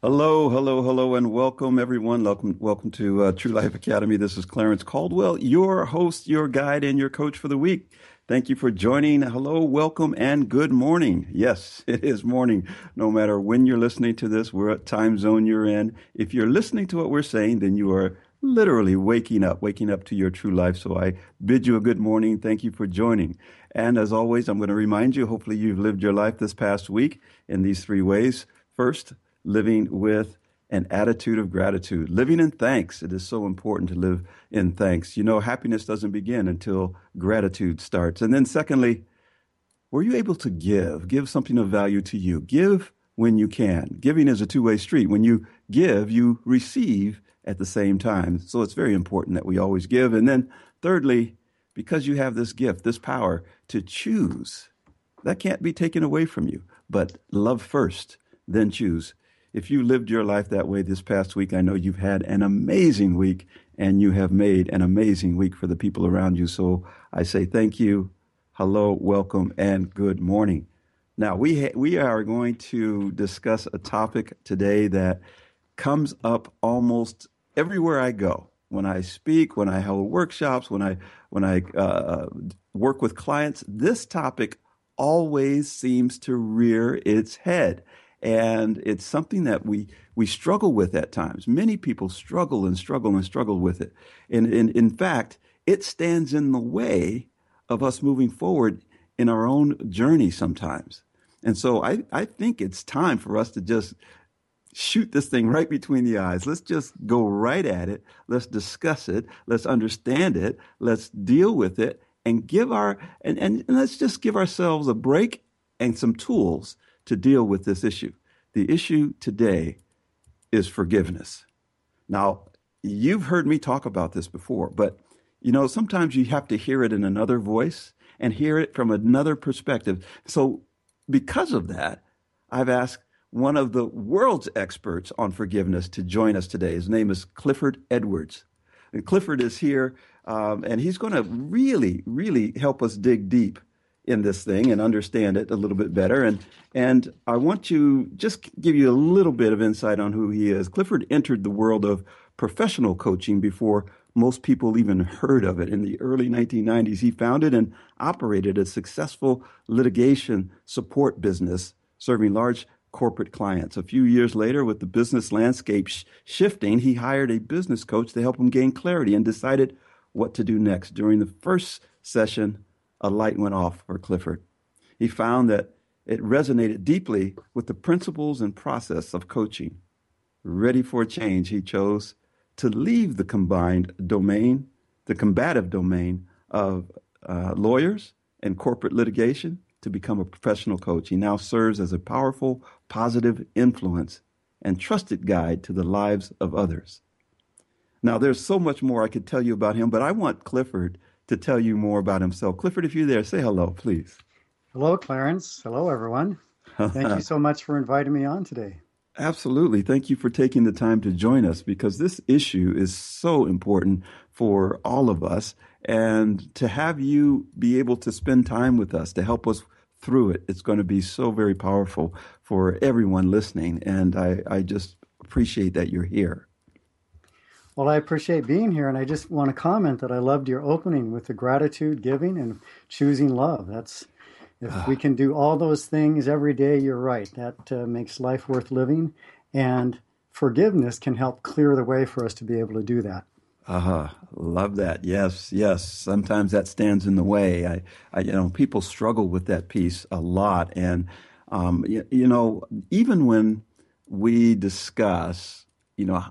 Hello, hello, hello, and welcome everyone. Welcome, welcome to uh, True Life Academy. This is Clarence Caldwell, your host, your guide, and your coach for the week. Thank you for joining. Hello, welcome, and good morning. Yes, it is morning. No matter when you're listening to this, we're time zone you're in. If you're listening to what we're saying, then you are literally waking up, waking up to your true life. So I bid you a good morning. Thank you for joining. And as always, I'm going to remind you, hopefully you've lived your life this past week in these three ways. First, living with an attitude of gratitude, living in thanks. It is so important to live in thanks. You know, happiness doesn't begin until gratitude starts. And then, secondly, were you able to give? Give something of value to you. Give when you can. Giving is a two way street. When you give, you receive at the same time. So it's very important that we always give. And then, thirdly, because you have this gift, this power to choose, that can't be taken away from you. But love first, then choose if you lived your life that way this past week, I know you've had an amazing week and you have made an amazing week for the people around you. So I say thank you, hello, welcome, and good morning. Now, we, ha- we are going to discuss a topic today that comes up almost everywhere I go. When I speak, when I hold workshops, when I, when I uh, work with clients, this topic always seems to rear its head and it's something that we we struggle with at times. Many people struggle and struggle and struggle with it, and, and in fact, it stands in the way of us moving forward in our own journey sometimes. And so I, I think it's time for us to just shoot this thing right between the eyes. Let's just go right at it. Let's discuss it. Let's understand it. Let's deal with it and give our and, and, and let's just give ourselves a break and some tools to deal with this issue. The issue today is forgiveness. Now, you've heard me talk about this before, but you know, sometimes you have to hear it in another voice and hear it from another perspective. So, because of that, I've asked one of the world's experts on forgiveness to join us today. His name is Clifford Edwards. And Clifford is here, um, and he's going to really, really help us dig deep in this thing and understand it a little bit better. And and I want to just give you a little bit of insight on who he is. Clifford entered the world of professional coaching before most people even heard of it. In the early 1990s, he founded and operated a successful litigation support business serving large corporate clients. A few years later, with the business landscape sh- shifting, he hired a business coach to help him gain clarity and decided what to do next. During the first session a light went off for Clifford. He found that it resonated deeply with the principles and process of coaching. Ready for a change, he chose to leave the combined domain, the combative domain of uh, lawyers and corporate litigation to become a professional coach. He now serves as a powerful, positive influence and trusted guide to the lives of others. Now, there's so much more I could tell you about him, but I want Clifford to tell you more about himself. Clifford, if you're there, say hello, please. Hello, Clarence. Hello, everyone. Thank you so much for inviting me on today. Absolutely. Thank you for taking the time to join us because this issue is so important for all of us. And to have you be able to spend time with us to help us through it, it's going to be so very powerful for everyone listening. And I, I just appreciate that you're here. Well, I appreciate being here, and I just want to comment that I loved your opening with the gratitude, giving, and choosing love. That's if we can do all those things every day, you're right. That uh, makes life worth living, and forgiveness can help clear the way for us to be able to do that. Uh-huh. Love that. Yes, yes. Sometimes that stands in the way. I, I you know, people struggle with that piece a lot. And, um, you, you know, even when we discuss, you know,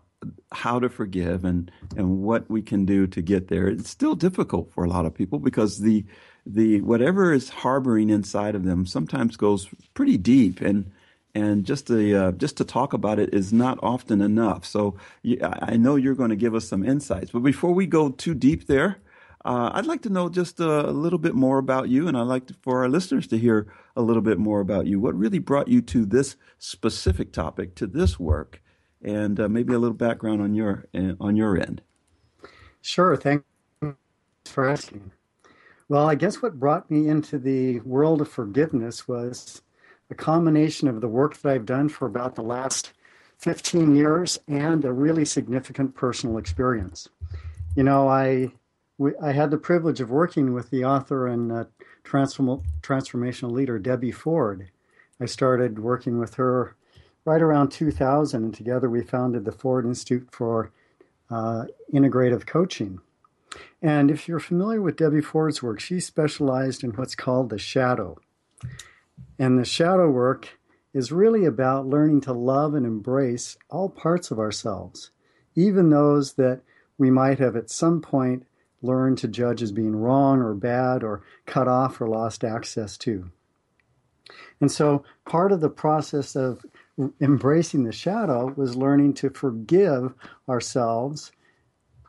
how to forgive and, and what we can do to get there, it's still difficult for a lot of people because the, the, whatever is harboring inside of them sometimes goes pretty deep. And, and just to uh, just to talk about it is not often enough. So I know you're going to give us some insights, but before we go too deep there, uh, I'd like to know just a, little bit more about you, and I'd like to, for our listeners to hear a little bit more about you. What really brought you to this specific topic, to this work, and uh, maybe a little background on your uh, on your end. Sure. Thanks for asking. Well, I guess what brought me into the world of forgiveness was a combination of the work that I've done for about the last 15 years and a really significant personal experience. You know, I I had the privilege of working with the author and uh, transform, transformational leader Debbie Ford. I started working with her right around 2000, and together we founded the Ford Institute for uh, Integrative Coaching. And if you're familiar with Debbie Ford's work, she specialized in what's called the shadow. And the shadow work is really about learning to love and embrace all parts of ourselves, even those that we might have at some point learned to judge as being wrong or bad or cut off or lost access to. And so part of the process of embracing the shadow was learning to forgive ourselves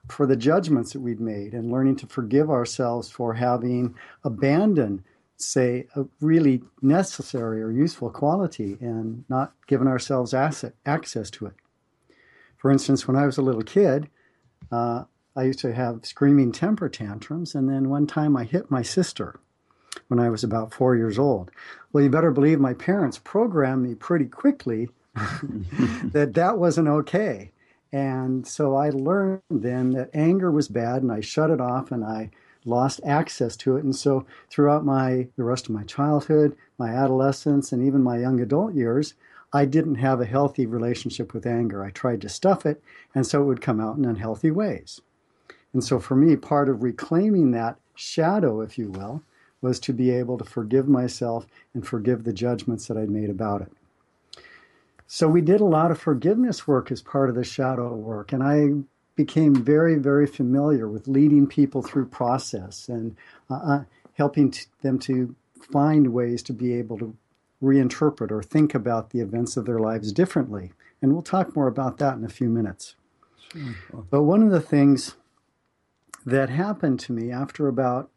for the judgments that we'd made and learning to forgive ourselves for having abandoned say, a really necessary or useful quality and not given ourselves asset, access to it. For instance, when I was a little kid, uh, I used to have screaming temper tantrums, and then one time I hit my sister when I was about four years old. Well, you better believe my parents programmed me pretty quickly that that wasn't okay. And so I learned then that anger was bad, and I shut it off and I lost access to it. And so throughout my the rest of my childhood, my adolescence, and even my young adult years, I didn't have a healthy relationship with anger. I tried to stuff it, and so it would come out in unhealthy ways. And so for me, part of reclaiming that shadow, if you will, was to be able to forgive myself and forgive the judgments that I'd made about it. So we did a lot of forgiveness work as part of the shadow work, and I became very, very familiar with leading people through process and uh, uh helping t- them to find ways to be able to reinterpret or think about the events of their lives differently. And we'll talk more about that in a few minutes. Sure. But one of the things that happened to me after about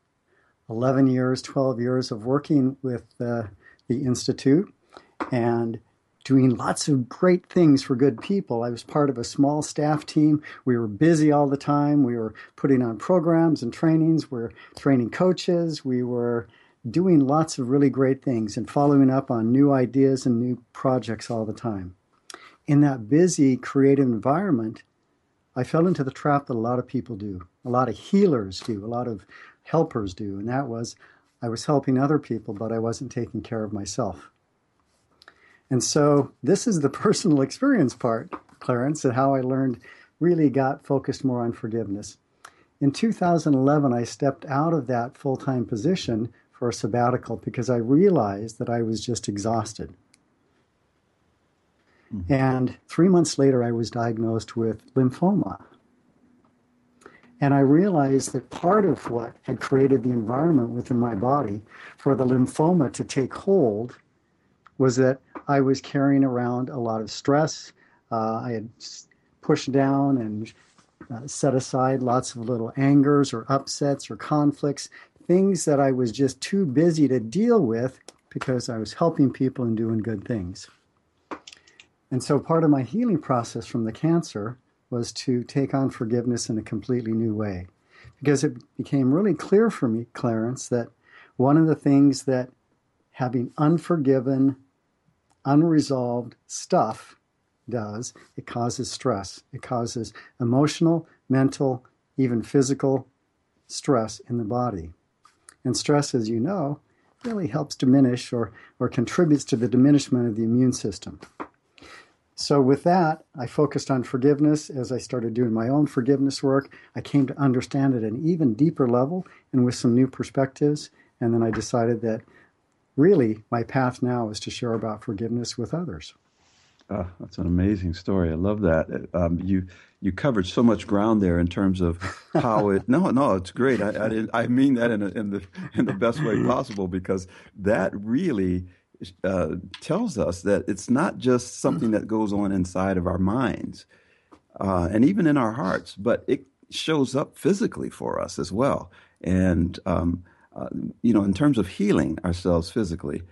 11 years, 12 years of working with uh, the Institute and doing lots of great things for good people. I was part of a small staff team. We were busy all the time. We were putting on programs and trainings. We were training coaches. We were doing lots of really great things and following up on new ideas and new projects all the time. In that busy, creative environment, I fell into the trap that a lot of people do, a lot of healers do, a lot of helpers do, and that was I was helping other people, but I wasn't taking care of myself. And so this is the personal experience part, Clarence, and how I learned really got focused more on forgiveness. In 2011, I stepped out of that full time position for a sabbatical because I realized that I was just exhausted. Mm-hmm. And three months later, I was diagnosed with lymphoma. And I realized that part of what had created the environment within my body for the lymphoma to take hold was that I was carrying around a lot of stress. Uh, I had pushed down and uh, set aside lots of little angers or upsets or conflicts, things that I was just too busy to deal with because I was helping people and doing good things. And so part of my healing process from the cancer was to take on forgiveness in a completely new way. Because it became really clear for me, Clarence, that one of the things that having unforgiven, unresolved stuff does, it causes stress. It causes emotional, mental, even physical stress in the body. And stress, as you know, really helps diminish or, or contributes to the diminishment of the immune system. So with that, I focused on forgiveness as I started doing my own forgiveness work. I came to understand it at an even deeper level and with some new perspectives. And then I decided that really my path now is to share about forgiveness with others. Oh, that's an amazing story. I love that. Um, you you covered so much ground there in terms of how it. No, no, it's great. I I, I mean that in, a, in the in the best way possible because that really uh, tells us that it's not just something that goes on inside of our minds uh, and even in our hearts, but it shows up physically for us as well. And um, uh, you know, in terms of healing ourselves physically,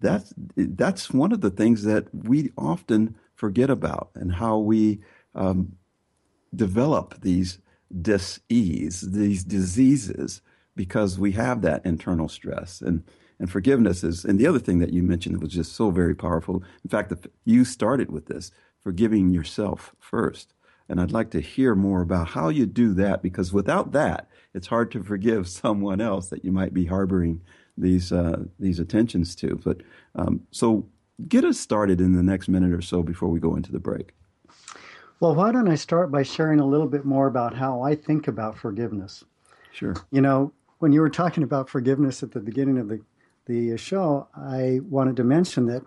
that's that's one of the things that we often forget about, and how we um, develop these dis-ease, these diseases, because we have that internal stress and and forgiveness is, and the other thing that you mentioned that was just so very powerful. In fact, you started with this, forgiving yourself first. And I'd like to hear more about how you do that because without that, it's hard to forgive someone else that you might be harboring these uh, these attentions to. But um, so get us started in the next minute or so before we go into the break. Well, why don't I start by sharing a little bit more about how I think about forgiveness? Sure. You know, when you were talking about forgiveness at the beginning of the the show, I wanted to mention that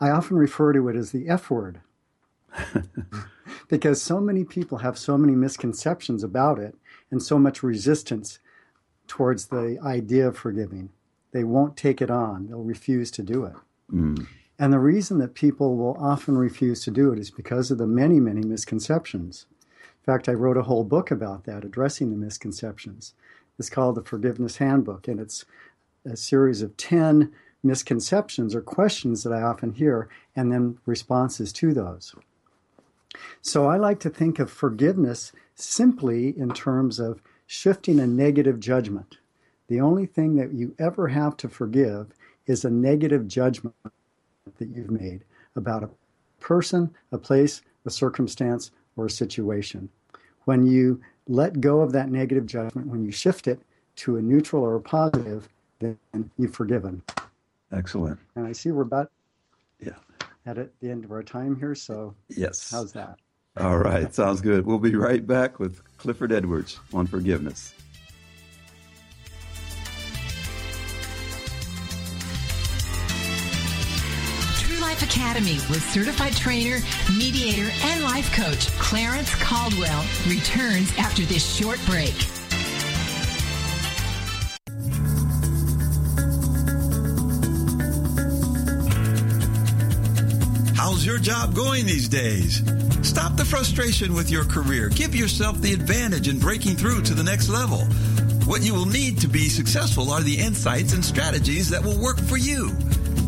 I often refer to it as the F word. because so many people have so many misconceptions about it and so much resistance towards the idea of forgiving. They won't take it on, they'll refuse to do it. Mm. And the reason that people will often refuse to do it is because of the many, many misconceptions. In fact, I wrote a whole book about that, addressing the misconceptions. It's called the Forgiveness Handbook, and it's a series of 10 misconceptions or questions that I often hear, and then responses to those. So I like to think of forgiveness simply in terms of shifting a negative judgment. The only thing that you ever have to forgive is a negative judgment that you've made about a person, a place, a circumstance, or a situation. When you let go of that negative judgment, when you shift it to a neutral or a positive, then you've forgiven. Excellent. And I see we're about yeah at the end of our time here. So yes, how's that? All right, sounds good. We'll be right back with Clifford Edwards on forgiveness. True Life Academy with certified trainer, mediator, and life coach Clarence Caldwell returns after this short break. Your job going these days? Stop the frustration with your career. Give yourself the advantage in breaking through to the next level. What you will need to be successful are the insights and strategies that will work for you.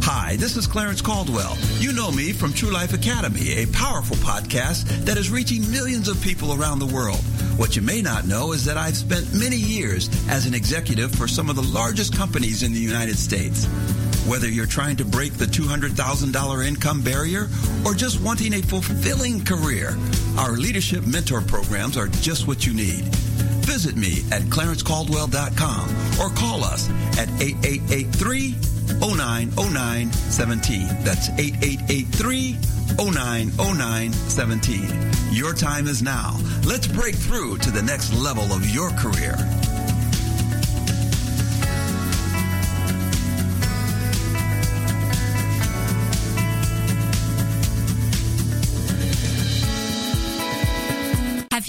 Hi, this is Clarence Caldwell. You know me from True Life Academy, a powerful podcast that is reaching millions of people around the world. What you may not know is that I've spent many years as an executive for some of the largest companies in the United States. Whether you're trying to break the $200,000 income barrier or just wanting a fulfilling career, our leadership mentor programs are just what you need. Visit me at clarencecaldwell.com or call us at 8883 090917. That's 8883 090917. Your time is now. Let's break through to the next level of your career.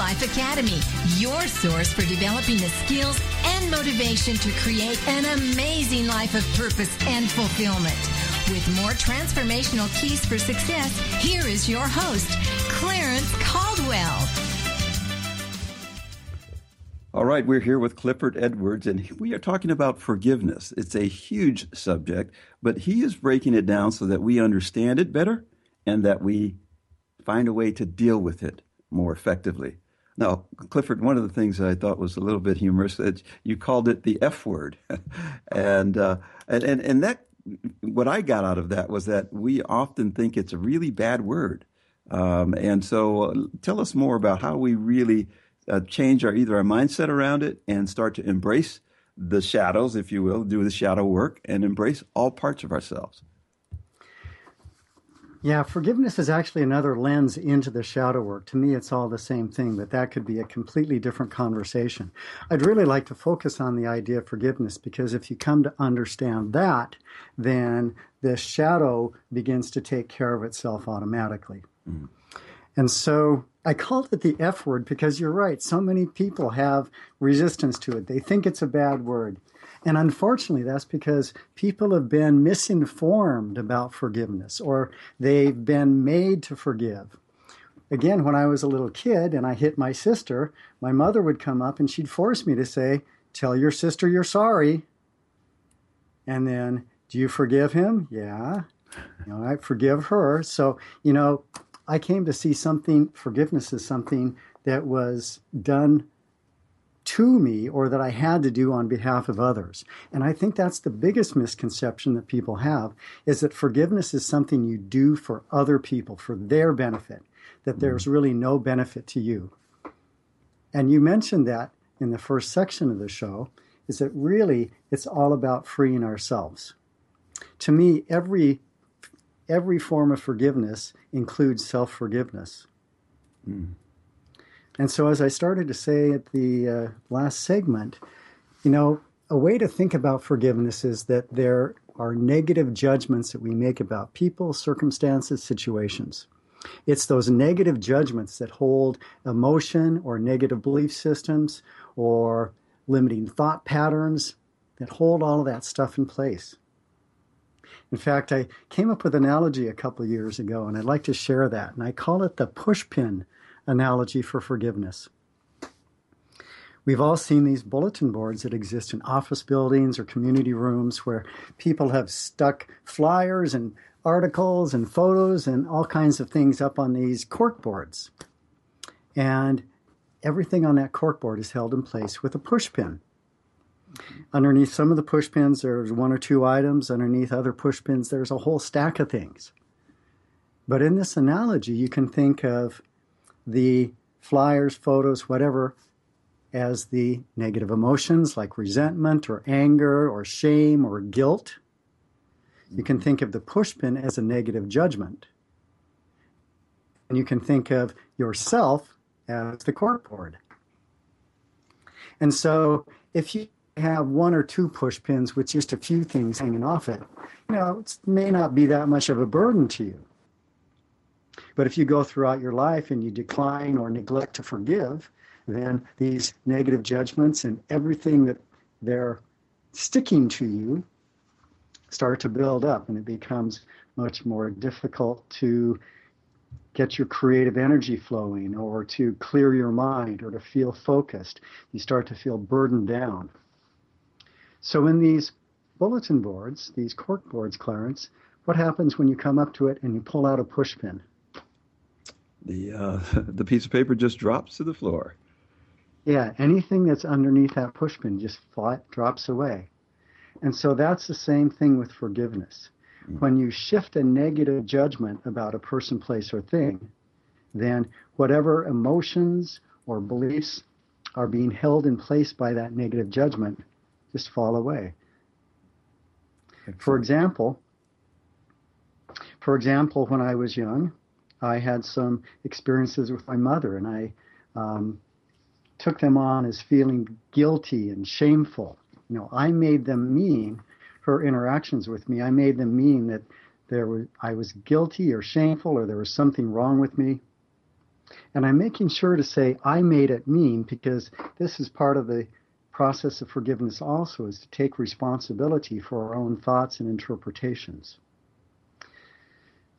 Life Academy, your source for developing the skills and motivation to create an amazing life of purpose and fulfillment. With more transformational keys for success, here is your host, Clarence Caldwell. All right, we're here with Clifford Edwards, and we are talking about forgiveness. It's a huge subject, but he is breaking it down so that we understand it better and that we find a way to deal with it more effectively. Now, Clifford, one of the things that I thought was a little bit humorous that you called it the F word, and, uh, and and and that what I got out of that was that we often think it's a really bad word. Um, and so uh, tell us more about how we really uh, change our either our mindset around it and start to embrace the shadows, if you will, do the shadow work and embrace all parts of ourselves. Yeah, forgiveness is actually another lens into the shadow work. To me, it's all the same thing, but that could be a completely different conversation. I'd really like to focus on the idea of forgiveness because if you come to understand that, then the shadow begins to take care of itself automatically. Mm. And so I called it the F word because you're right. So many people have resistance to it. They think it's a bad word. And unfortunately, that's because people have been misinformed about forgiveness or they've been made to forgive. Again, when I was a little kid and I hit my sister, my mother would come up and she'd force me to say, Tell your sister you're sorry. And then, Do you forgive him? Yeah. Know, I forgive her. So, you know, I came to see something, forgiveness is something that was done to me or that I had to do on behalf of others. And I think that's the biggest misconception that people have is that forgiveness is something you do for other people for their benefit, that there's really no benefit to you. And you mentioned that in the first section of the show is that really it's all about freeing ourselves. To me, every every form of forgiveness includes self-forgiveness. Mm. And so, as I started to say at the uh, last segment, you know, a way to think about forgiveness is that there are negative judgments that we make about people, circumstances, situations. It's those negative judgments that hold emotion or negative belief systems or limiting thought patterns that hold all of that stuff in place. In fact, I came up with an analogy a couple years ago, and I'd like to share that. And I call it the pushpin analogy for forgiveness. We've all seen these bulletin boards that exist in office buildings or community rooms where people have stuck flyers and articles and photos and all kinds of things up on these cork boards. And everything on that cork board is held in place with a push pin. Underneath some of the push pins, there's one or two items. Underneath other push pins, there's a whole stack of things. But in this analogy, you can think of the flyers, photos, whatever, as the negative emotions like resentment or anger or shame or guilt. You can think of the pushpin as a negative judgment. And you can think of yourself as the corkboard. And so if you have one or two push pins with just a few things hanging off it, you know, it may not be that much of a burden to you. But if you go throughout your life and you decline or neglect to forgive, then these negative judgments and everything that they're sticking to you start to build up and it becomes much more difficult to get your creative energy flowing or to clear your mind or to feel focused. You start to feel burdened down. So in these bulletin boards, these cork boards, Clarence, what happens when you come up to it and you pull out a push pin? The uh, the piece of paper just drops to the floor. Yeah, anything that's underneath that pushpin just flat drops away. And so that's the same thing with forgiveness. Mm-hmm. When you shift a negative judgment about a person, place, or thing, then whatever emotions or beliefs are being held in place by that negative judgment just fall away. Excellent. For example, for example, when I was young, I had some experiences with my mother, and I um, took them on as feeling guilty and shameful. You know, I made them mean her interactions with me. I made them mean that there was, I was guilty or shameful or there was something wrong with me. And I'm making sure to say I made it mean because this is part of the process of forgiveness also is to take responsibility for our own thoughts and interpretations.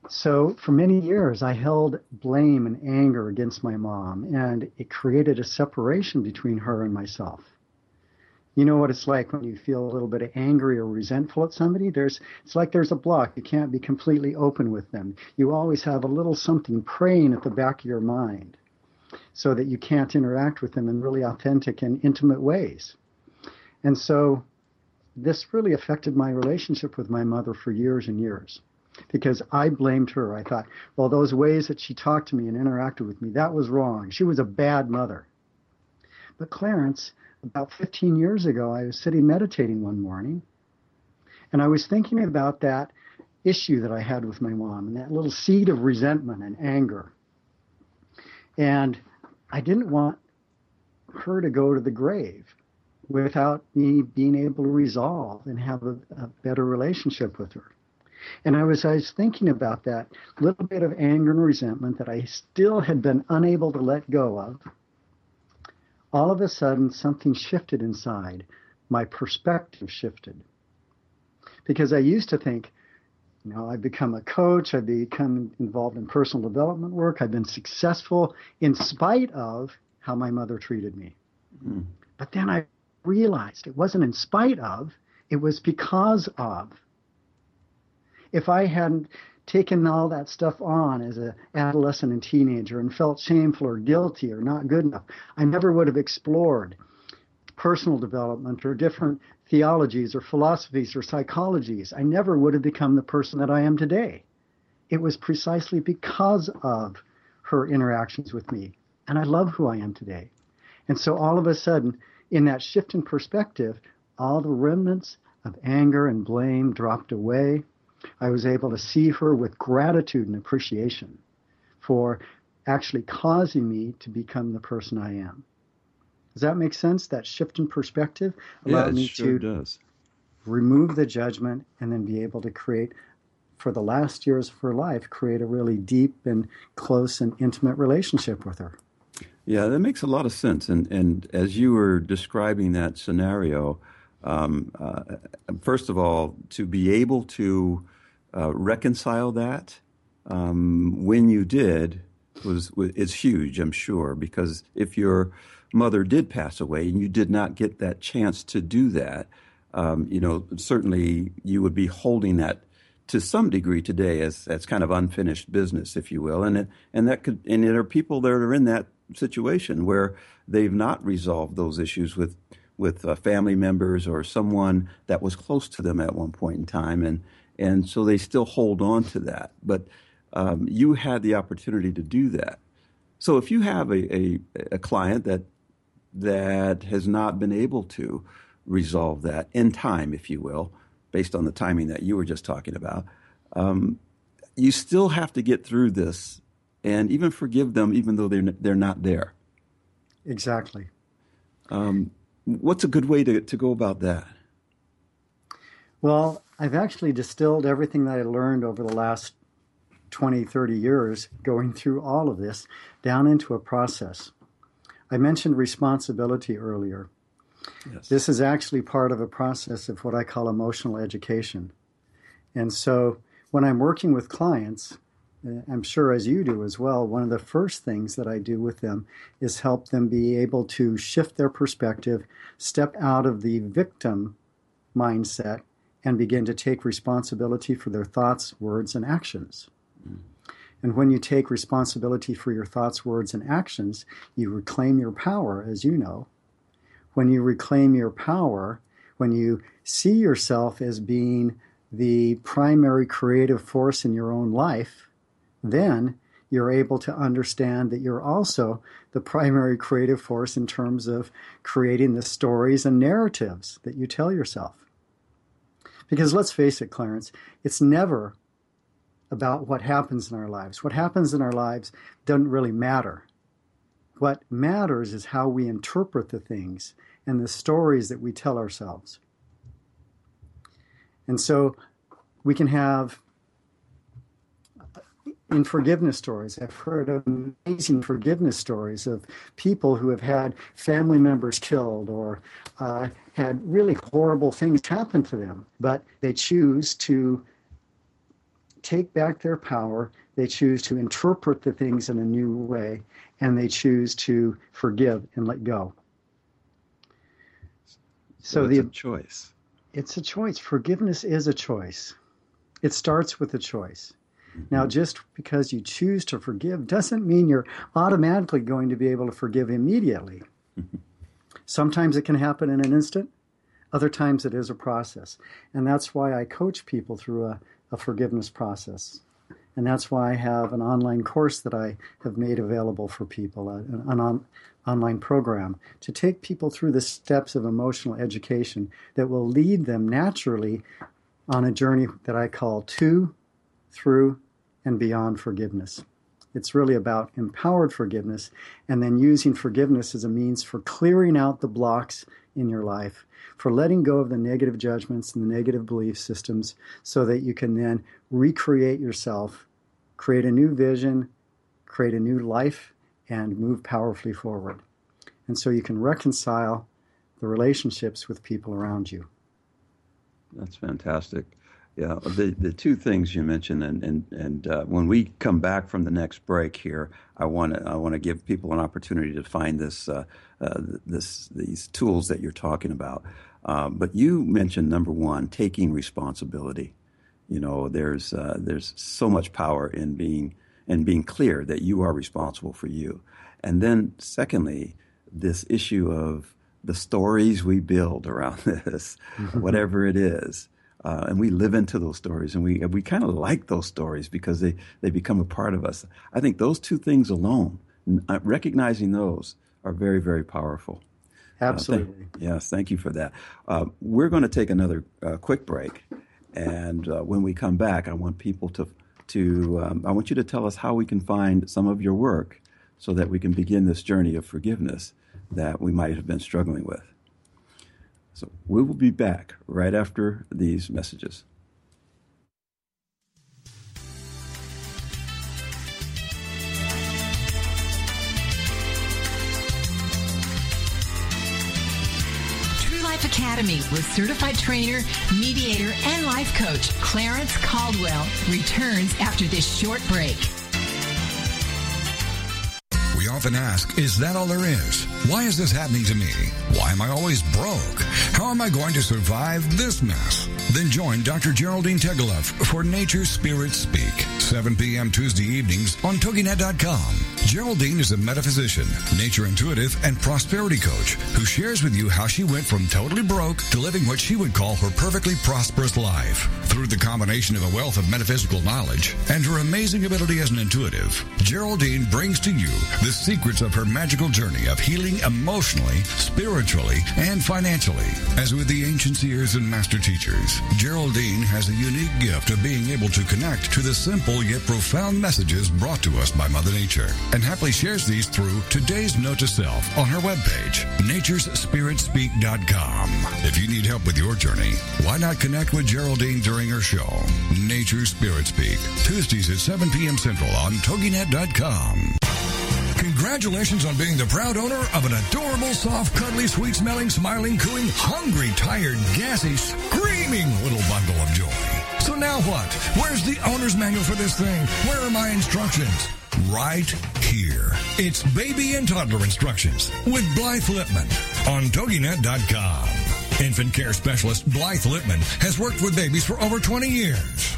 So for many years, I held blame and anger against my mom, and it created a separation between her and myself. You know what it's like when you feel a little bit of angry or resentful at somebody? There's, it's like there's a block. You can't be completely open with them. You always have a little something preying at the back of your mind so that you can't interact with them in really authentic and intimate ways. And so this really affected my relationship with my mother for years and years because I blamed her. I thought, well, those ways that she talked to me and interacted with me, that was wrong. She was a bad mother. But Clarence, about 15 years ago, I was sitting meditating one morning, and I was thinking about that issue that I had with my mom and that little seed of resentment and anger. And I didn't want her to go to the grave without me being able to resolve and have a, a better relationship with her. And I was, I was thinking about that little bit of anger and resentment that I still had been unable to let go of all of a sudden something shifted inside. My perspective shifted. Because I used to think, you know, I've become a coach, I've become involved in personal development work, I've been successful in spite of how my mother treated me. Mm. But then I realized it wasn't in spite of, it was because of. If I hadn't taken all that stuff on as an adolescent and teenager and felt shameful or guilty or not good enough, I never would have explored personal development or different theologies or philosophies or psychologies. I never would have become the person that I am today. It was precisely because of her interactions with me. And I love who I am today. And so all of a sudden, in that shift in perspective, all the remnants of anger and blame dropped away. I was able to see her with gratitude and appreciation for actually causing me to become the person I am. Does that make sense? That shift in perspective allowed yeah, me sure to does. remove the judgment and then be able to create, for the last years of her life, create a really deep and close and intimate relationship with her. Yeah, that makes a lot of sense. And and as you were describing that scenario, um, uh, first of all, to be able to uh, reconcile that um, when you did was, was is huge, I'm sure, because if your mother did pass away and you did not get that chance to do that, um, you know, certainly you would be holding that to some degree today as as kind of unfinished business, if you will, and it, and that could and there are people that are in that situation where they've not resolved those issues with with uh, family members or someone that was close to them at one point in time, and and so they still hold on to that. But um, you had the opportunity to do that. So if you have a, a, a client that that has not been able to resolve that in time, if you will, based on the timing that you were just talking about, um, you still have to get through this and even forgive them, even though they're they're not there. Exactly. Um, what's a good way to, to go about that? Well, I've actually distilled everything that I learned over the last 20, 30 years going through all of this down into a process. I mentioned responsibility earlier. Yes. This is actually part of a process of what I call emotional education. And so when I'm working with clients, I'm sure as you do as well, one of the first things that I do with them is help them be able to shift their perspective, step out of the victim mindset, and begin to take responsibility for their thoughts, words, and actions. Mm. And when you take responsibility for your thoughts, words, and actions, you reclaim your power, as you know. When you reclaim your power, when you see yourself as being the primary creative force in your own life, then you're able to understand that you're also the primary creative force in terms of creating the stories and narratives that you tell yourself. Because let's face it, Clarence, it's never about what happens in our lives. What happens in our lives doesn't really matter. What matters is how we interpret the things and the stories that we tell ourselves. And so we can have in forgiveness stories. I've heard amazing forgiveness stories of people who have had family members killed or uh, had really horrible things happen to them, but they choose to take back their power. They choose to interpret the things in a new way, and they choose to forgive and let go. So, so the choice. It's a choice. Forgiveness is a choice. It starts with a choice. Now, just because you choose to forgive doesn't mean you're automatically going to be able to forgive immediately. Sometimes it can happen in an instant, other times it is a process. And that's why I coach people through a, a forgiveness process. And that's why I have an online course that I have made available for people, an, an on, online program to take people through the steps of emotional education that will lead them naturally on a journey that I call to through, and beyond forgiveness. It's really about empowered forgiveness and then using forgiveness as a means for clearing out the blocks in your life, for letting go of the negative judgments and the negative belief systems so that you can then recreate yourself, create a new vision, create a new life, and move powerfully forward. And so you can reconcile the relationships with people around you. That's fantastic. Yeah, the the two things you mentioned, and and and uh, when we come back from the next break here, I want to I want to give people an opportunity to find this uh, uh, this these tools that you're talking about. Um, but you mentioned number one, taking responsibility. You know, there's uh, there's so much power in being and being clear that you are responsible for you, and then secondly, this issue of the stories we build around this, whatever it is. Uh, and we live into those stories, and we we kind of like those stories because they they become a part of us. I think those two things alone, uh, recognizing those, are very very powerful. Absolutely. Uh, thank, yes, thank you for that. Uh, we're going to take another uh, quick break, and uh, when we come back, I want people to to um, I want you to tell us how we can find some of your work, so that we can begin this journey of forgiveness that we might have been struggling with. So we will be back right after these messages. True Life Academy with certified trainer, mediator, and life coach Clarence Caldwell returns after this short break often ask, is that all there is? Why is this happening to me? Why am I always broke? How am I going to survive this mess? Then join Dr. Geraldine Tegeloff for Nature Spirit Speak, 7 p.m. Tuesday evenings on TogiNet.com. Geraldine is a metaphysician, nature intuitive, and prosperity coach who shares with you how she went from totally broke to living what she would call her perfectly prosperous life. Through the combination of a wealth of metaphysical knowledge and her amazing ability as an intuitive, Geraldine brings to you the secrets of her magical journey of healing emotionally, spiritually, and financially. As with the ancient seers and master teachers, Geraldine has a unique gift of being able to connect to the simple yet profound messages brought to us by Mother Nature, and happily shares these through today's note to self on her webpage, naturespiritspeak.com. If you need help with your journey, why not connect with Geraldine during her show, Nature Spirit Speak, Tuesdays at 7 p.m. Central on TogiNet.com. Congratulations on being the proud owner of an adorable, soft, cuddly, sweet smelling, smiling, cooing, hungry, tired, gassy, screaming little bundle of joy. So now what? Where's the owner's manual for this thing? Where are my instructions? Right here. It's baby and toddler instructions with Blythe Lipman on TogiNet.com. Infant care specialist Blythe Lipman has worked with babies for over 20 years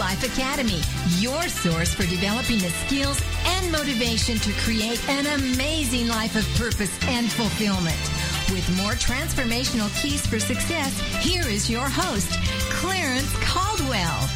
Life Academy, your source for developing the skills and motivation to create an amazing life of purpose and fulfillment. With more transformational keys for success, here is your host, Clarence Caldwell.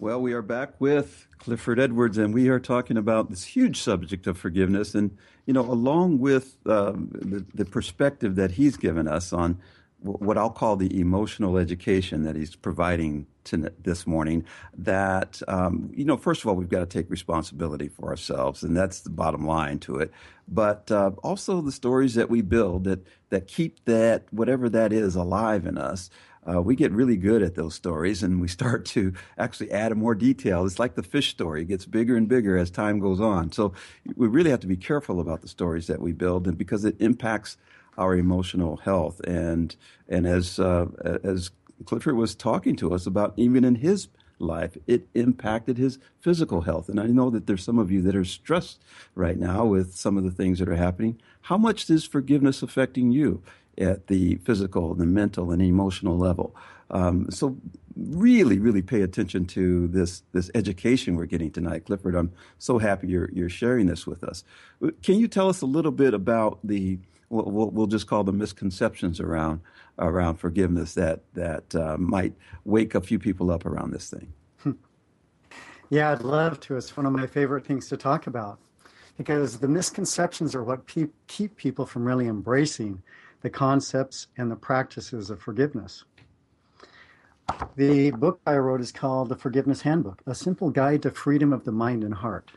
Well, we are back with Clifford Edwards, and we are talking about this huge subject of forgiveness. And, you know, along with um, the, the, perspective that he's given us on what I'll call the emotional education that he's providing to this morning, that, um, you know, first of all, we've got to take responsibility for ourselves, and that's the bottom line to it. But uh, also the stories that we build that, that keep that, whatever that is, alive in us uh, we get really good at those stories and we start to actually add more detail. It's like the fish story, it gets bigger and bigger as time goes on. So we really have to be careful about the stories that we build and because it impacts our emotional health. And, and as, uh, as Clifford was talking to us about, even in his life, it impacted his physical health. And I know that there's some of you that are stressed right now with some of the things that are happening. How much is forgiveness affecting you? at the physical, the mental, and emotional level. Um, so really, really pay attention to this this education we're getting tonight, Clifford. I'm so happy you're you're sharing this with us. Can you tell us a little bit about the what we'll just call the misconceptions around around forgiveness that that uh, might wake a few people up around this thing? Yeah, I'd love to. It's one of my favorite things to talk about because the misconceptions are what pe- keep people from really embracing the concepts and the practices of forgiveness. The book I wrote is called The Forgiveness Handbook, a simple guide to freedom of the mind and heart.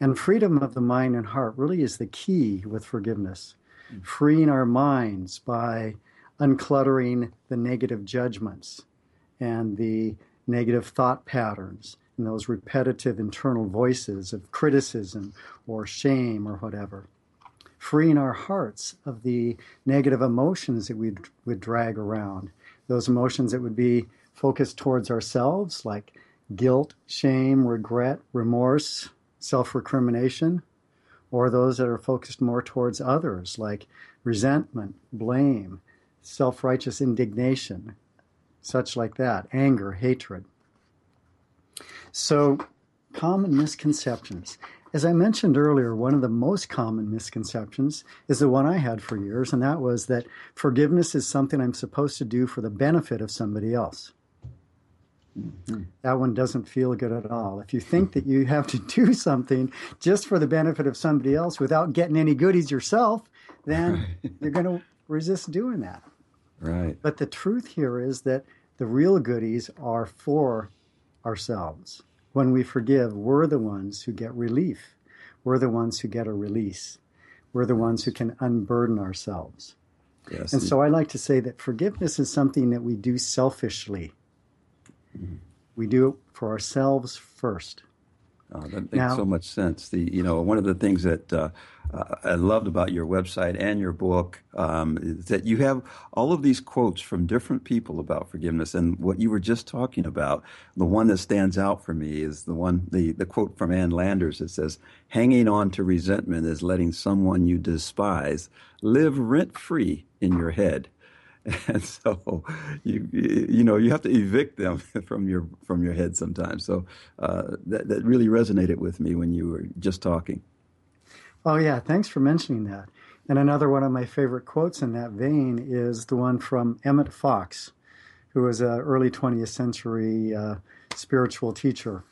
And freedom of the mind and heart really is the key with forgiveness. Freeing our minds by uncluttering the negative judgments and the negative thought patterns and those repetitive internal voices of criticism or shame or whatever. Freeing our hearts of the negative emotions that we would drag around, those emotions that would be focused towards ourselves, like guilt, shame, regret, remorse, self recrimination, or those that are focused more towards others, like resentment, blame, self righteous indignation, such like that, anger, hatred. So, common misconceptions. As I mentioned earlier, one of the most common misconceptions is the one I had for years, and that was that forgiveness is something I'm supposed to do for the benefit of somebody else. Mm-hmm. That one doesn't feel good at all. If you think that you have to do something just for the benefit of somebody else without getting any goodies yourself, then you're going to resist doing that. Right. But the truth here is that the real goodies are for ourselves when we forgive, we're the ones who get relief. We're the ones who get a release. We're the ones who can unburden ourselves. Yes. And so I like to say that forgiveness is something that we do selfishly. Mm-hmm. We do it for ourselves first. Oh, that makes now, so much sense. The you know one of the things that uh, uh, I loved about your website and your book um, is that you have all of these quotes from different people about forgiveness. And what you were just talking about, the one that stands out for me is the one the the quote from Ann Landers that says, "Hanging on to resentment is letting someone you despise live rent free in your head." and so you you know you have to evict them from your from your head sometimes. So uh, that that really resonated with me when you were just talking. Oh yeah, thanks for mentioning that. And another one of my favorite quotes in that vein is the one from Emmett Fox, who was an early 20th century uh, spiritual teacher.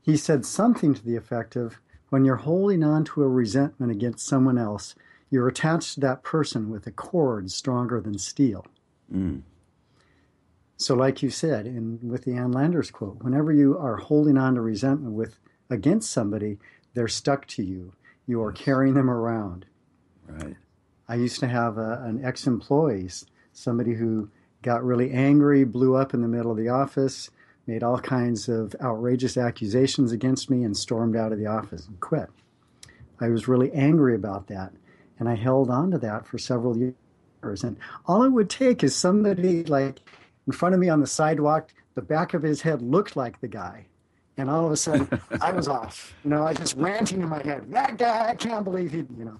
He said something to the effect of, "When you're holding on to a resentment against someone else." You're attached to that person with a cord stronger than steel. Mm. So, like you said, in with the Ann Landers quote, whenever you are holding on to resentment with against somebody, they're stuck to you. You are carrying them around. Right. I used to have a, an ex-employee, somebody who got really angry, blew up in the middle of the office, made all kinds of outrageous accusations against me, and stormed out of the office and quit. I was really angry about that. And I held on to that for several years. And all it would take is somebody like in front of me on the sidewalk, the back of his head looked like the guy. And all of a sudden, I was off. You know, I just ranting in my head, that guy, I can't believe he, you know.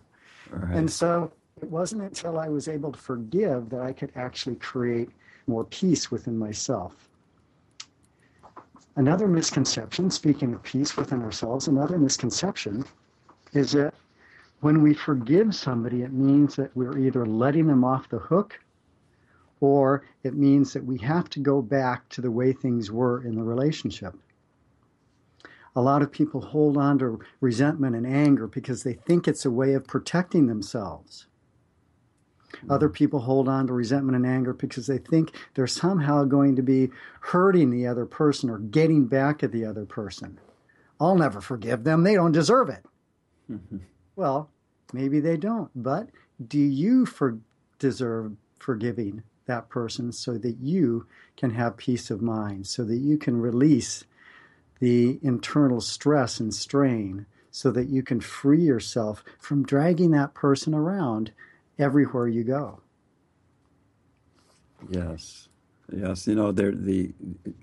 Right. And so it wasn't until I was able to forgive that I could actually create more peace within myself. Another misconception, speaking of peace within ourselves, another misconception is that when we forgive somebody, it means that we're either letting them off the hook or it means that we have to go back to the way things were in the relationship. A lot of people hold on to resentment and anger because they think it's a way of protecting themselves. Other people hold on to resentment and anger because they think they're somehow going to be hurting the other person or getting back at the other person. I'll never forgive them. They don't deserve it. Mm-hmm. Well, maybe they don't. But do you for, deserve forgiving that person so that you can have peace of mind, so that you can release the internal stress and strain, so that you can free yourself from dragging that person around everywhere you go. Yes. Yes, you know, the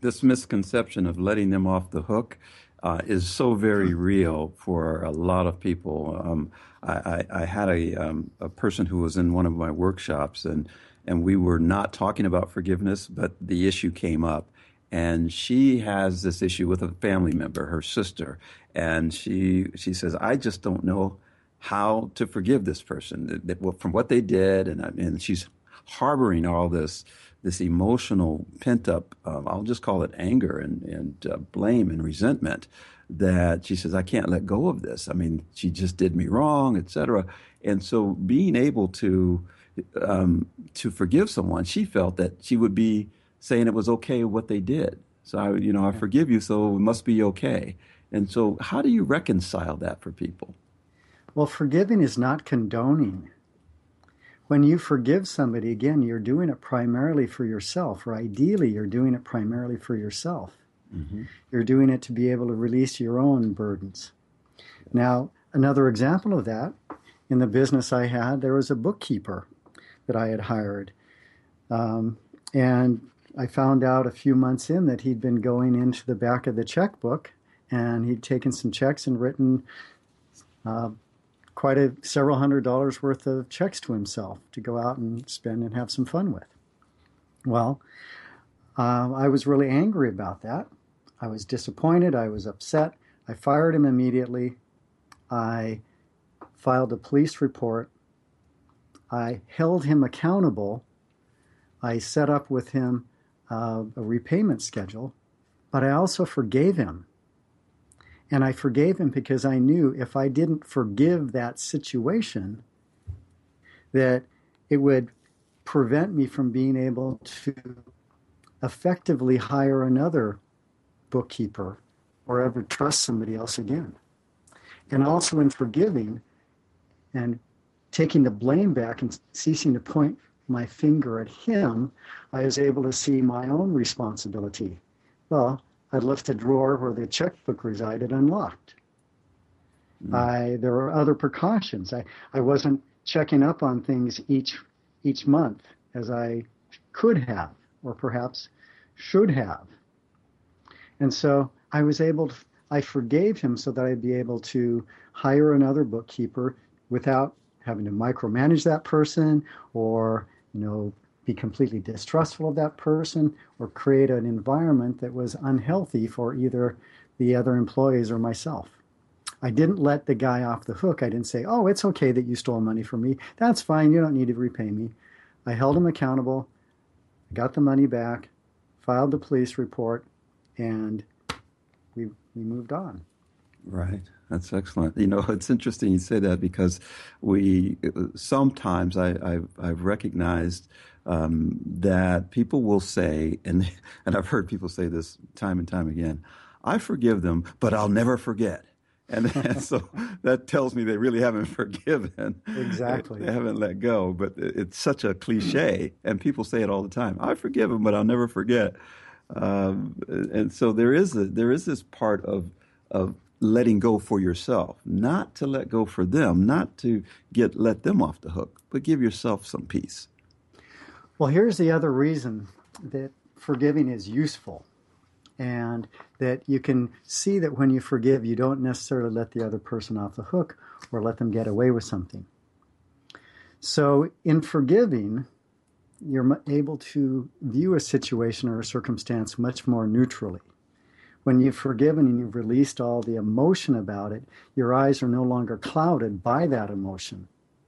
this misconception of letting them off the hook uh, is so very real for a lot of people. Um, I, I, I, had a um, a person who was in one of my workshops, and and we were not talking about forgiveness, but the issue came up, and she has this issue with a family member, her sister, and she she says, I just don't know how to forgive this person. From what they did, and and she's harboring all this this emotional pent up uh, I'll just call it anger and and uh, blame and resentment that she says I can't let go of this. I mean, she just did me wrong, etc. And so being able to um, to forgive someone, she felt that she would be saying it was okay what they did. So I, you know, I forgive you, so it must be okay. And so, how do you reconcile that for people? Well, forgiving is not condoning. When you forgive somebody, again, you're doing it primarily for yourself, or ideally, you're doing it primarily for yourself. Mm-hmm. You're doing it to be able to release your own burdens. Now, another example of that in the business I had, there was a bookkeeper that I had hired. Um, and I found out a few months in that he'd been going into the back of the checkbook and he'd taken some checks and written uh, quite a several hundred dollars worth of checks to himself to go out and spend and have some fun with. Well, uh, I was really angry about that. I was disappointed. I was upset. I fired him immediately. I filed a police report. I held him accountable. I set up with him uh, a repayment schedule, but I also forgave him and I forgave him because I knew if I didn't forgive that situation, that it would prevent me from being able to effectively hire another bookkeeper or ever trust somebody else again. And also in forgiving and taking the blame back and ceasing to point my finger at him, I was able to see my own responsibility. Well, I left the drawer where the checkbook resided unlocked. Mm. I there were other precautions. I, I wasn't checking up on things each each month as I could have or perhaps should have. And so I was able to I forgave him so that I'd be able to hire another bookkeeper without having to micromanage that person or you know be completely distrustful of that person or create an environment that was unhealthy for either the other employees or myself. I didn't let the guy off the hook. I didn't say, oh, it's okay that you stole money from me. That's fine. You don't need to repay me. I held him accountable, got the money back, filed the police report, and we, we moved on. Right. That's excellent. You know, it's interesting you say that because we sometimes I, I've, I've recognized um, that people will say, and and I've heard people say this time and time again, I forgive them, but I'll never forget. And, and so that tells me they really haven't forgiven. Exactly. They haven't let go. But it's such a cliche, and people say it all the time. I forgive them, but I'll never forget. Um, and so there is a, there is this part of of letting go for yourself, not to let go for them, not to get let them off the hook, but give yourself some peace. Well, here's the other reason that forgiving is useful and that you can see that when you forgive, you don't necessarily let the other person off the hook or let them get away with something. So, in forgiving, you're able to view a situation or a circumstance much more neutrally. When you've forgiven and you've released all the emotion about it, your eyes are no longer clouded by that emotion.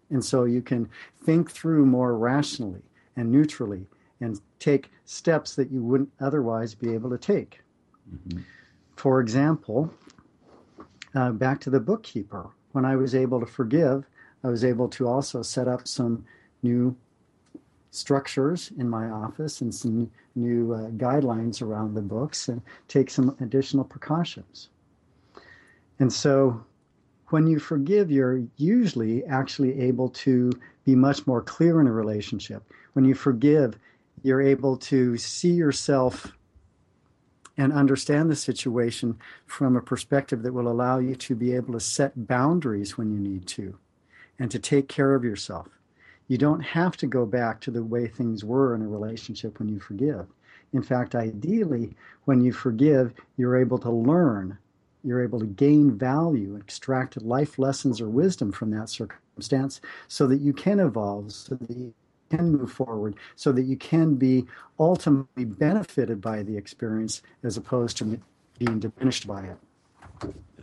And so you can think through more rationally and neutrally and take steps that you wouldn't otherwise be able to take. Mm-hmm. For example, uh, back to the bookkeeper. When I was able to forgive, I was able to also set up some new structures in my office and some new uh, guidelines around the books and take some additional precautions. And so when you forgive, you're usually actually able to be much more clear in a relationship. When you forgive, you're able to see yourself and understand the situation from a perspective that will allow you to be able to set boundaries when you need to and to take care of yourself. You don't have to go back to the way things were in a relationship when you forgive. In fact, ideally, when you forgive, you're able to learn, you're able to gain value, extract life lessons or wisdom from that circumstance so that you can evolve, so that can move forward so that you can be ultimately benefited by the experience as opposed to being diminished by it.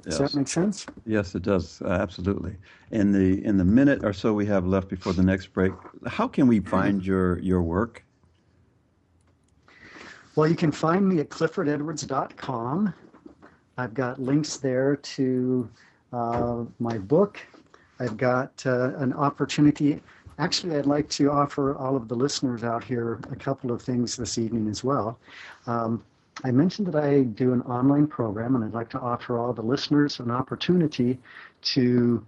Does yes. that make sense? Yes, it does. Uh, absolutely. In the in the minute or so we have left before the next break, how can we find your your work? Well, you can find me at cliffordedwards.com. I've got links there to uh, my book. I've got uh, an opportunity Actually, I'd like to offer all of the listeners out here a couple of things this evening as well. Um, I mentioned that I do an online program, and I'd like to offer all the listeners an opportunity to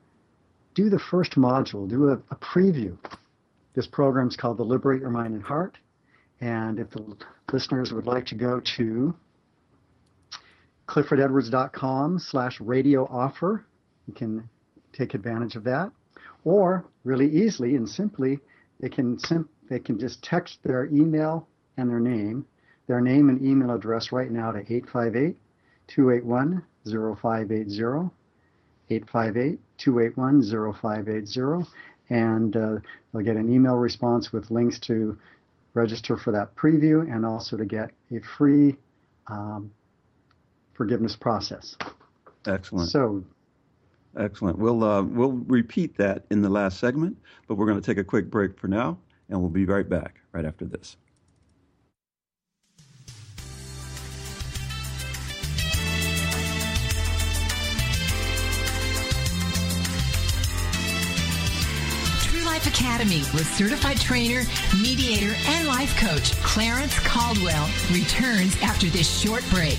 do the first module, do a, a preview. This program is called the Liberate Your Mind and Heart. And if the listeners would like to go to cliffordedwards.com slash radio offer, you can take advantage of that. Or really easily and simply, they can sim- they can just text their email and their name, their name and email address right now to 858 281 0580. 858 281 0580. And uh, they'll get an email response with links to register for that preview and also to get a free um, forgiveness process. Excellent. So Excellent. We'll uh, we'll repeat that in the last segment, but we're going to take a quick break for now, and we'll be right back right after this. True Life Academy with certified trainer, mediator, and life coach Clarence Caldwell returns after this short break.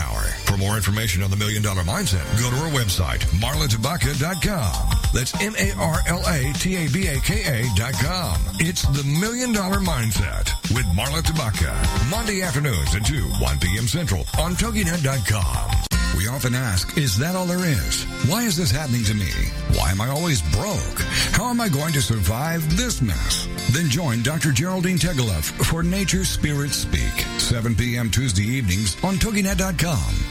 power. For more information on the Million Dollar Mindset, go to our website, marlatabaka.com. That's dot com. It's the Million Dollar Mindset with Marla Tabaka. Monday afternoons at 2, 1 p.m. Central on TogiNet.com. We often ask, is that all there is? Why is this happening to me? Why am I always broke? How am I going to survive this mess? Then join Dr. Geraldine Tegeloff for Nature Spirit Speak, 7 p.m. Tuesday evenings on TogiNet.com.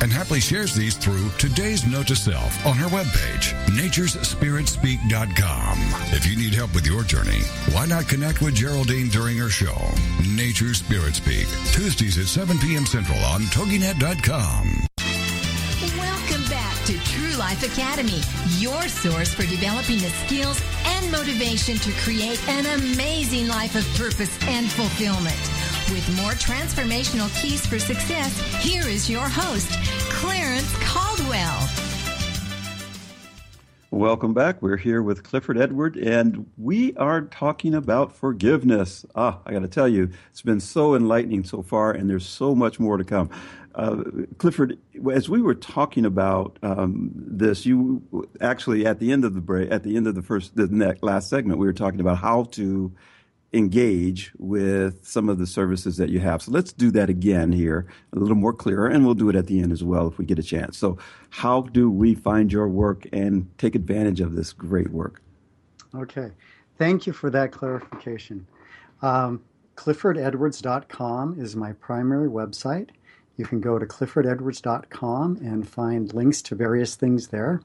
and happily shares these through today's note to self on her webpage, naturespiritspeak.com. If you need help with your journey, why not connect with Geraldine during her show, Nature Spirit Speak, Tuesdays at 7 p.m. Central on TogiNet.com. Welcome back to True Life Academy, your source for developing the skills and motivation to create an amazing life of purpose and fulfillment. With more transformational keys for success, here is your host, Clarence Caldwell. Welcome back. We're here with Clifford Edward, and we are talking about forgiveness. Ah, I got to tell you, it's been so enlightening so far, and there's so much more to come. Uh, Clifford, as we were talking about um, this, you actually at the end of the break, at the end of the first, the last segment, we were talking about how to engage with some of the services that you have. So let's do that again here, a little more clearer, and we'll do it at the end as well if we get a chance. So, how do we find your work and take advantage of this great work? Okay. Thank you for that clarification. Um, CliffordEdwards.com is my primary website. You can go to CliffordEdwards.com and find links to various things there.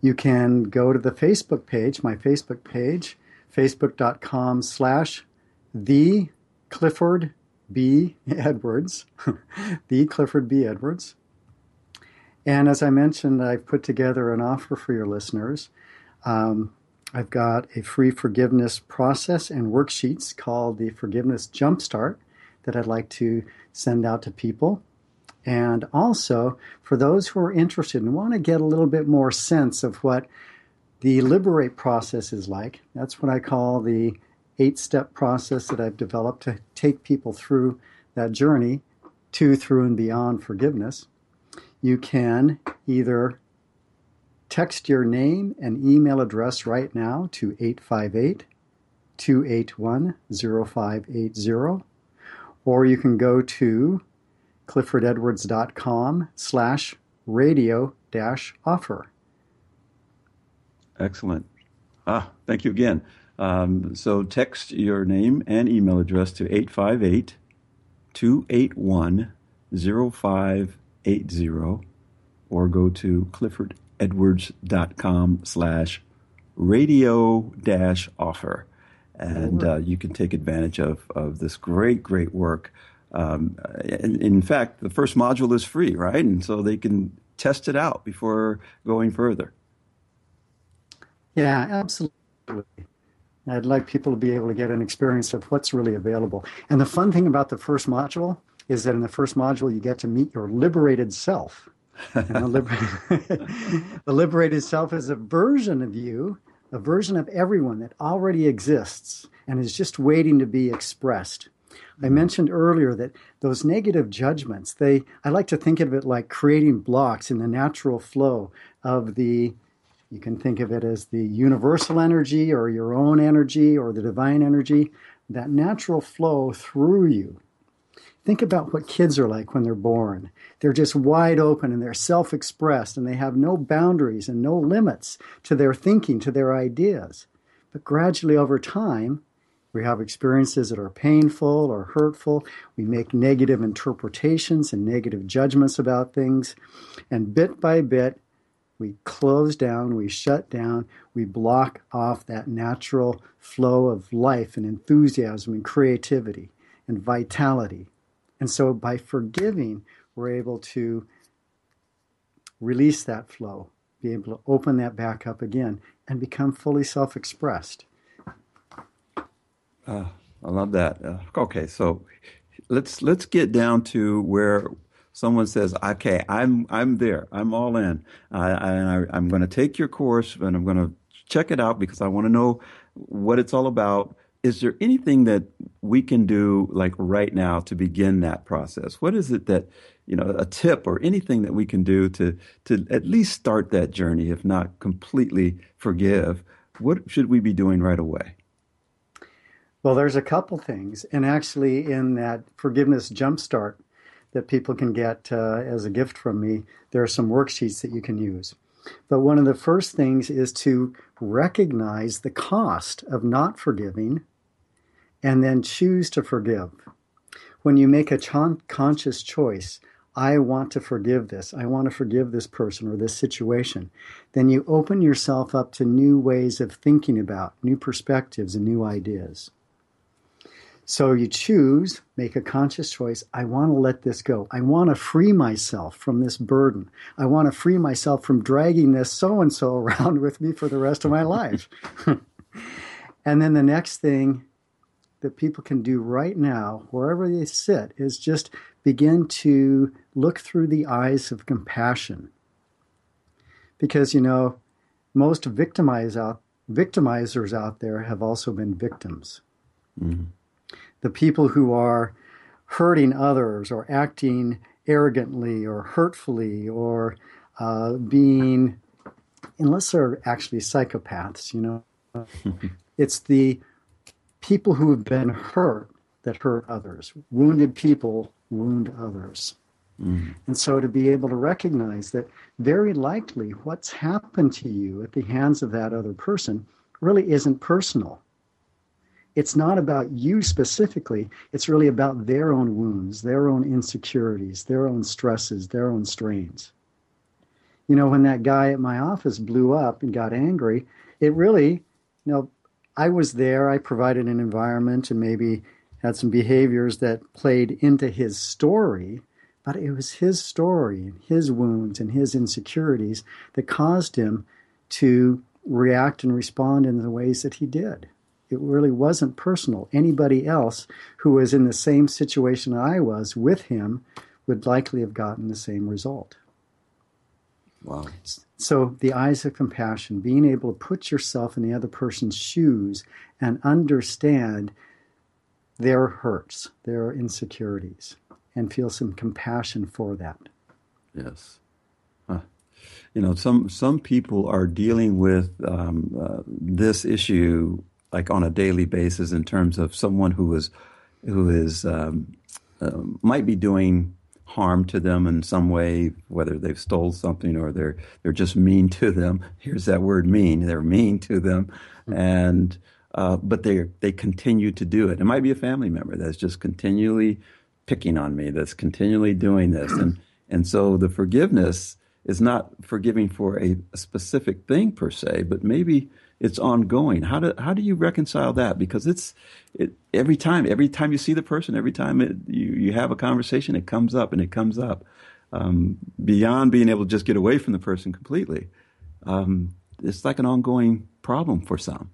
You can go to the Facebook page, my Facebook page, facebook.com slash the Clifford B. Edwards, the Clifford B. Edwards. And as I mentioned, I've put together an offer for your listeners. Um, I've got a free forgiveness process and worksheets called the Forgiveness Jumpstart that I'd like to send out to people. And also, for those who are interested and want to get a little bit more sense of what the Liberate process is like. That's what I call the eight step process that I've developed to take people through that journey to, through, and beyond forgiveness. You can either text your name and email address right now to 858 281 0580, or you can go to cliffordedwards.com slash radio dash offer. Excellent. Ah, thank you again. Um, so text your name and email address to 858 281 0580 or go to cliffordedwards.com slash radio dash offer. And uh, you can take advantage of, of this great, great work. Um, in, in fact, the first module is free, right? And so they can test it out before going further. Yeah, absolutely. I'd like people to be able to get an experience of what's really available. And the fun thing about the first module is that in the first module, you get to meet your liberated self. The, liber- the liberated self is a version of you, a version of everyone that already exists and is just waiting to be expressed. I mm-hmm. mentioned earlier that those negative judgments, they I like to think of it like creating blocks in the natural flow of the you can think of it as the universal energy or your own energy or the divine energy, that natural flow through you. Think about what kids are like when they're born. They're just wide open and they're self expressed and they have no boundaries and no limits to their thinking, to their ideas. But gradually over time, we have experiences that are painful or hurtful. We make negative interpretations and negative judgments about things. And bit by bit, we close down, we shut down, we block off that natural flow of life and enthusiasm and creativity and vitality. And so by forgiving, we're able to release that flow, be able to open that back up again and become fully self expressed. Uh, I love that. Uh, okay, so let's let's get down to where someone says, "Okay, I'm I'm there. I'm all in. I, I, I'm going to take your course and I'm going to check it out because I want to know what it's all about." Is there anything that we can do like right now to begin that process? What is it that you know a tip or anything that we can do to to at least start that journey, if not completely forgive? What should we be doing right away? Well, there's a couple things, and actually, in that forgiveness jumpstart that people can get uh, as a gift from me. There are some worksheets that you can use. But one of the first things is to recognize the cost of not forgiving and then choose to forgive. When you make a conscious choice, I want to forgive this, I want to forgive this person or this situation, then you open yourself up to new ways of thinking about, new perspectives, and new ideas. So you choose, make a conscious choice. I want to let this go. I want to free myself from this burden. I want to free myself from dragging this so and so around with me for the rest of my life. and then the next thing that people can do right now, wherever they sit, is just begin to look through the eyes of compassion. Because, you know, most victimize out, victimizers out there have also been victims. Mm-hmm. The people who are hurting others or acting arrogantly or hurtfully or uh, being, unless they're actually psychopaths, you know, it's the people who have been hurt that hurt others. Wounded people wound others. Mm. And so to be able to recognize that very likely what's happened to you at the hands of that other person really isn't personal. It's not about you specifically, it's really about their own wounds, their own insecurities, their own stresses, their own strains. You know, when that guy at my office blew up and got angry, it really, you know, I was there, I provided an environment and maybe had some behaviors that played into his story but it was his story and his wounds and his insecurities that caused him to react and respond in the ways that he did. It really wasn't personal. Anybody else who was in the same situation I was with him would likely have gotten the same result. Wow. So, the eyes of compassion, being able to put yourself in the other person's shoes and understand their hurts, their insecurities and feel some compassion for that. Yes. You know, some some people are dealing with um, uh, this issue like on a daily basis in terms of someone who is who is um, uh, might be doing harm to them in some way, whether they've stole something or they're they're just mean to them. Here's that word mean. They're mean to them, and uh, but they they continue to do it. It might be a family member that's just continually picking on me, that's continually doing this. And, and so the forgiveness is not forgiving for a, a specific thing per se, but maybe it's ongoing. How do how do you reconcile that? Because it's it, every time every time you see the person, every time it, you you have a conversation, it comes up and it comes up. Um, beyond being able to just get away from the person completely, um, it's like an ongoing problem for some.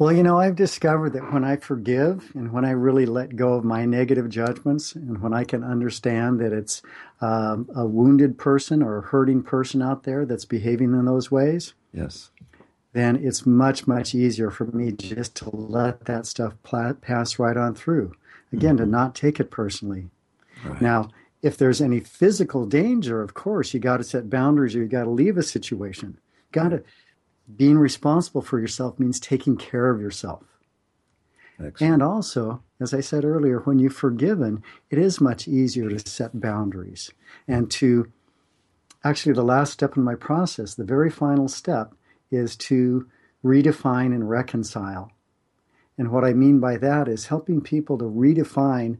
Well, you know, I've discovered that when I forgive and when I really let go of my negative judgments and when I can understand that it's um, a wounded person or a hurting person out there that's behaving in those ways, yes, then it's much, much easier for me just to let that stuff pla- pass right on through. Again, mm-hmm. to not take it personally. Right. Now, if there's any physical danger, of course, you got to set boundaries or you got to leave a situation. Got to being responsible for yourself means taking care of yourself. Excellent. And also, as I said earlier, when you've forgiven, it is much easier to set boundaries and to actually, the last step in my process, the very final step, is to redefine and reconcile. And what I mean by that is helping people to redefine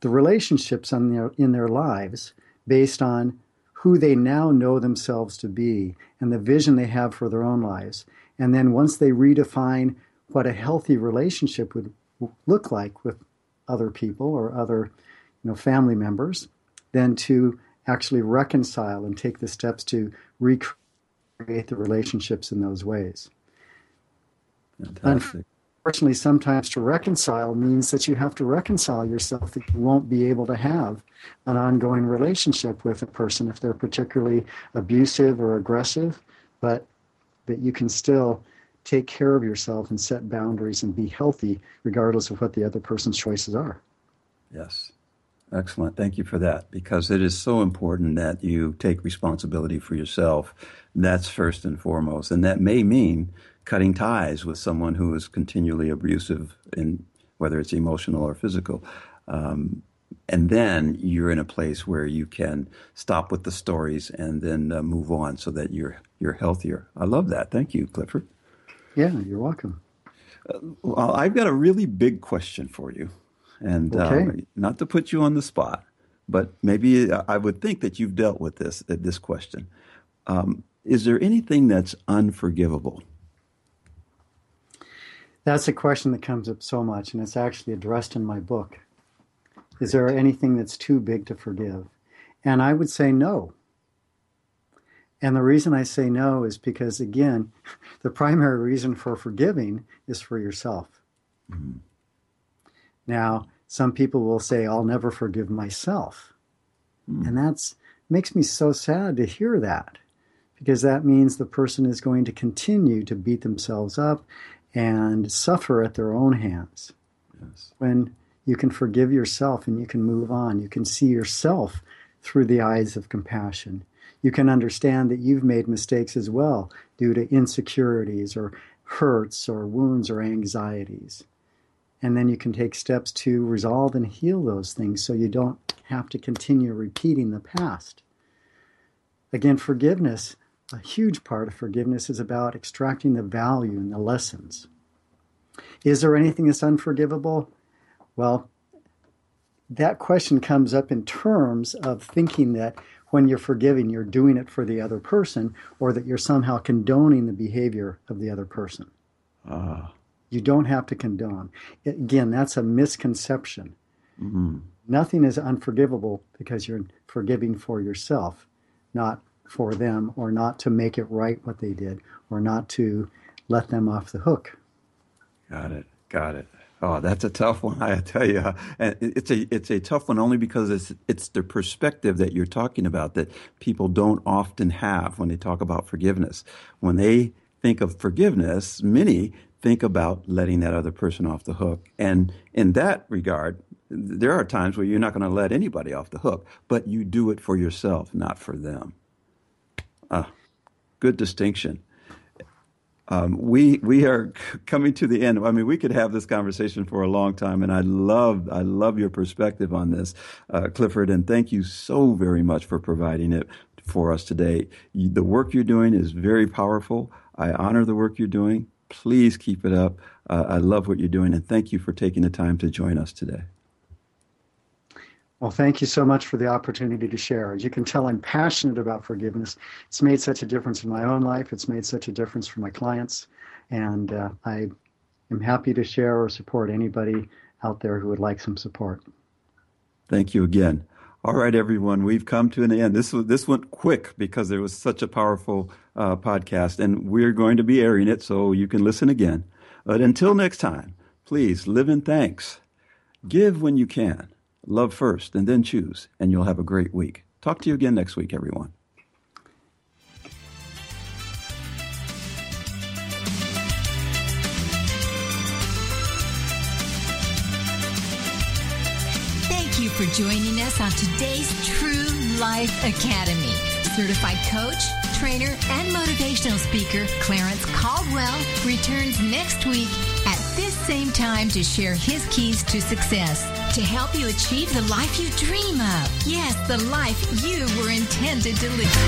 the relationships in their, in their lives based on who they now know themselves to be and the vision they have for their own lives. And then once they redefine what a healthy relationship would look like with other people or other you know, family members, then to actually reconcile and take the steps to recreate the relationships in those ways. Fantastic unfortunately, sometimes to reconcile means that you have to reconcile yourself that you won't be able to have an ongoing relationship with a person if they're particularly abusive or aggressive, but that you can still take care of yourself and set boundaries and be healthy regardless of what the other person's choices are. Yes. Excellent. Thank you for that because it is so important that you take responsibility for yourself. That's first and foremost. And that may mean cutting ties with someone who is continually abusive, in whether it's emotional or physical. Um, and then you're in a place where you can stop with the stories and then uh, move on, so that you're you're healthier. I love that. Thank you, Clifford. Yeah, you're welcome. Uh, well, I've got a really big question for you, and okay. um, not to put you on the spot, but maybe uh, I would think that you've dealt with this uh, this question. Um, is there anything that's unforgivable? That's a question that comes up so much, and it's actually addressed in my book. Is there anything that's too big to forgive? And I would say no. And the reason I say no is because, again, the primary reason for forgiving is for yourself. Mm-hmm. Now, some people will say, I'll never forgive myself. Mm. And that's makes me so sad to hear that because that means the person is going to continue to beat themselves up and suffer at their own hands. Yes. When you can forgive yourself and you can move on, you can see yourself through the eyes of compassion. You can understand that you've made mistakes as well due to insecurities or hurts or wounds or anxieties. And then you can take steps to resolve and heal those things so you don't have to continue repeating the past. Again, forgiveness, a huge part of forgiveness is about extracting the value and the lessons. Is there anything that's unforgivable? Well, that question comes up in terms of thinking that when you're forgiving, you're doing it for the other person or that you're somehow condoning the behavior of the other person. Uh. You don't have to condone. Again, that's a misconception. Mm-hmm. Nothing is unforgivable because you're forgiving for yourself, not for them, or not to make it right what they did, or not to let them off the hook. Got it. Got it. Oh, that's a tough one. I tell you, it's a it's a tough one only because it's it's the perspective that you're talking about that people don't often have when they talk about forgiveness. When they think of forgiveness, many think about letting that other person off the hook. And in that regard, there are times where you're not going to let anybody off the hook, but you do it for yourself, not for them. Ah, good distinction. Um, we we are coming to the end. I mean, we could have this conversation for a long time, and I love I love your perspective on this, uh, Clifford. And thank you so very much for providing it for us today. You, the work you're doing is very powerful. I honor the work you're doing. Please keep it up. Uh, I love what you're doing, and thank you for taking the time to join us today. Well, thank you so much for the opportunity to share. As you can tell, I'm passionate about forgiveness. It's made such a difference in my own life. It's made such a difference for my clients. And uh, I am happy to share or support anybody out there who would like some support. Thank you again. All right, everyone, we've come to an end. This was, this went quick because it was such a powerful uh, podcast, and we're going to be airing it so you can listen again. But until next time, please live in thanks. Give when you can Love first and then choose, and you'll have a great week. Talk to you again next week, everyone. Thank you for joining us on today's True Life Academy. Certified coach, trainer, and motivational speaker Clarence Caldwell returns next week this same time to share his keys to success to help you achieve the life you dream of. Yes, the life you were intended to live.